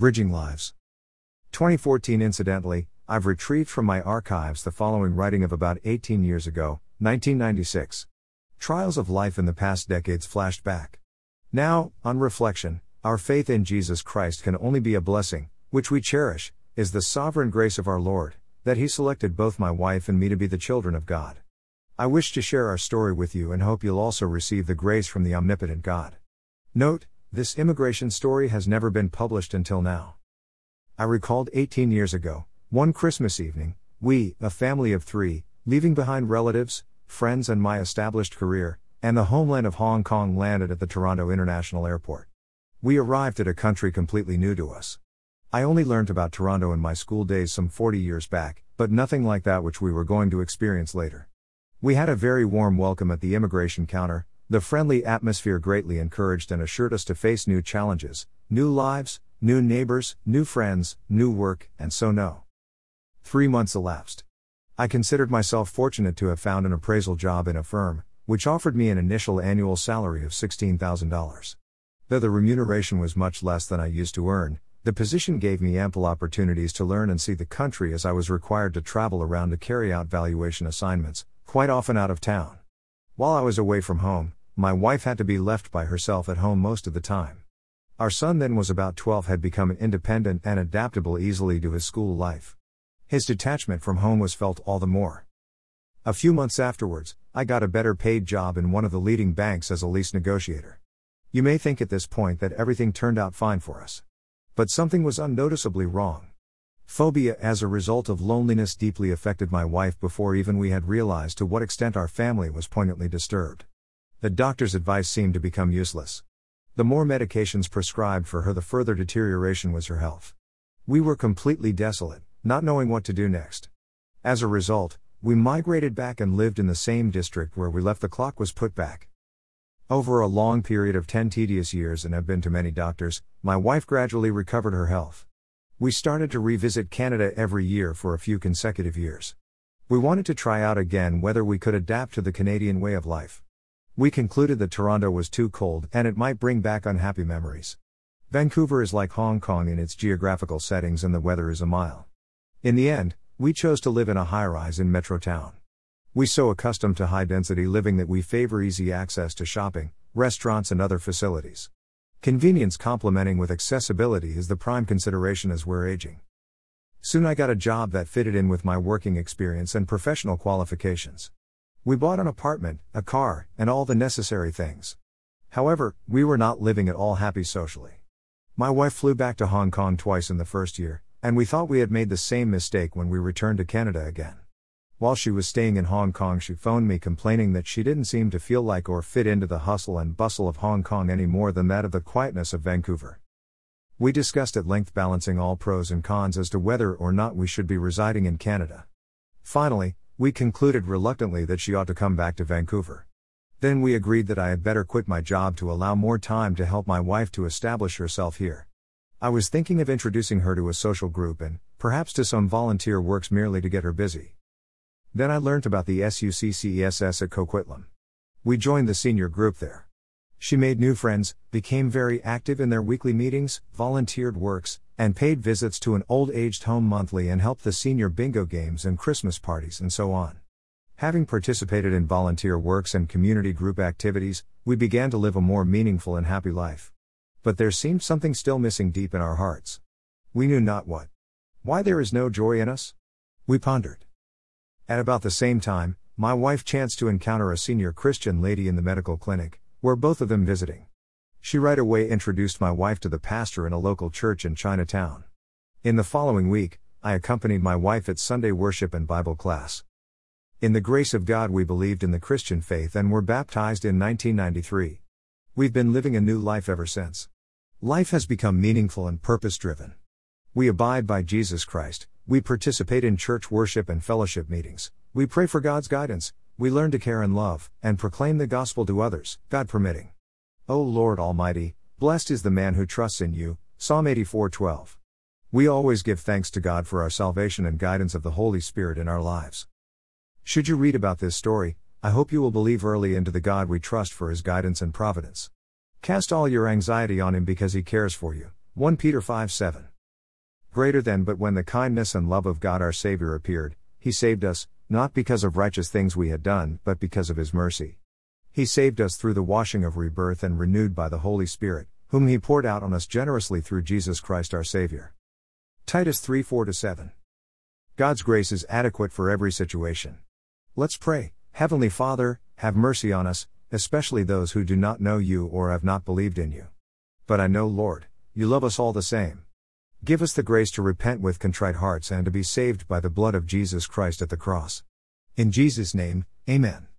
Bridging Lives. 2014 Incidentally, I've retrieved from my archives the following writing of about 18 years ago, 1996. Trials of life in the past decades flashed back. Now, on reflection, our faith in Jesus Christ can only be a blessing, which we cherish, is the sovereign grace of our Lord, that He selected both my wife and me to be the children of God. I wish to share our story with you and hope you'll also receive the grace from the omnipotent God. Note, this immigration story has never been published until now. I recalled 18 years ago, one Christmas evening, we, a family of three, leaving behind relatives, friends, and my established career, and the homeland of Hong Kong landed at the Toronto International Airport. We arrived at a country completely new to us. I only learned about Toronto in my school days some 40 years back, but nothing like that which we were going to experience later. We had a very warm welcome at the immigration counter, the friendly atmosphere greatly encouraged and assured us to face new challenges, new lives, new neighbors, new friends, new work, and so no. Three months elapsed. I considered myself fortunate to have found an appraisal job in a firm, which offered me an initial annual salary of $16,000. Though the remuneration was much less than I used to earn, the position gave me ample opportunities to learn and see the country as I was required to travel around to carry out valuation assignments, quite often out of town. While I was away from home, my wife had to be left by herself at home most of the time. Our son then was about 12 had become independent and adaptable easily to his school life. His detachment from home was felt all the more. A few months afterwards, I got a better paid job in one of the leading banks as a lease negotiator. You may think at this point that everything turned out fine for us. But something was unnoticeably wrong. Phobia as a result of loneliness deeply affected my wife before even we had realized to what extent our family was poignantly disturbed. The doctor's advice seemed to become useless. The more medications prescribed for her, the further deterioration was her health. We were completely desolate, not knowing what to do next. As a result, we migrated back and lived in the same district where we left the clock was put back. Over a long period of 10 tedious years and have been to many doctors, my wife gradually recovered her health. We started to revisit Canada every year for a few consecutive years. We wanted to try out again whether we could adapt to the Canadian way of life. We concluded that Toronto was too cold and it might bring back unhappy memories. Vancouver is like Hong Kong in its geographical settings and the weather is a mile. In the end, we chose to live in a high rise in Metrotown. We so accustomed to high density living that we favor easy access to shopping, restaurants, and other facilities. Convenience complementing with accessibility is the prime consideration as we're aging. Soon I got a job that fitted in with my working experience and professional qualifications. We bought an apartment, a car, and all the necessary things. However, we were not living at all happy socially. My wife flew back to Hong Kong twice in the first year, and we thought we had made the same mistake when we returned to Canada again. While she was staying in Hong Kong, she phoned me complaining that she didn't seem to feel like or fit into the hustle and bustle of Hong Kong any more than that of the quietness of Vancouver. We discussed at length balancing all pros and cons as to whether or not we should be residing in Canada. Finally, we concluded reluctantly that she ought to come back to Vancouver. Then we agreed that I had better quit my job to allow more time to help my wife to establish herself here. I was thinking of introducing her to a social group and, perhaps, to some volunteer works merely to get her busy. Then I learnt about the SUCCESS at Coquitlam. We joined the senior group there. She made new friends, became very active in their weekly meetings, volunteered works, and paid visits to an old aged home monthly and helped the senior bingo games and Christmas parties and so on. Having participated in volunteer works and community group activities, we began to live a more meaningful and happy life. But there seemed something still missing deep in our hearts. We knew not what. Why there is no joy in us? We pondered. At about the same time, my wife chanced to encounter a senior Christian lady in the medical clinic, where both of them visiting. She right away introduced my wife to the pastor in a local church in Chinatown. In the following week, I accompanied my wife at Sunday worship and Bible class. In the grace of God, we believed in the Christian faith and were baptized in 1993. We've been living a new life ever since. Life has become meaningful and purpose driven. We abide by Jesus Christ, we participate in church worship and fellowship meetings. We pray for God's guidance. We learn to care and love, and proclaim the gospel to others, God permitting. O Lord Almighty, blessed is the man who trusts in you. Psalm 84:12. We always give thanks to God for our salvation and guidance of the Holy Spirit in our lives. Should you read about this story, I hope you will believe early into the God we trust for his guidance and providence. Cast all your anxiety on him because he cares for you. 1 Peter 5 7. greater than but when the kindness and love of God our Savior appeared, He saved us, not because of righteous things we had done, but because of His mercy. He saved us through the washing of rebirth and renewed by the Holy Spirit, whom He poured out on us generously through Jesus Christ our Savior. Titus 3 4 7. God's grace is adequate for every situation. Let's pray. Heavenly Father, have mercy on us, especially those who do not know you or have not believed in you. But I know, Lord, you love us all the same. Give us the grace to repent with contrite hearts and to be saved by the blood of Jesus Christ at the cross. In Jesus' name, Amen.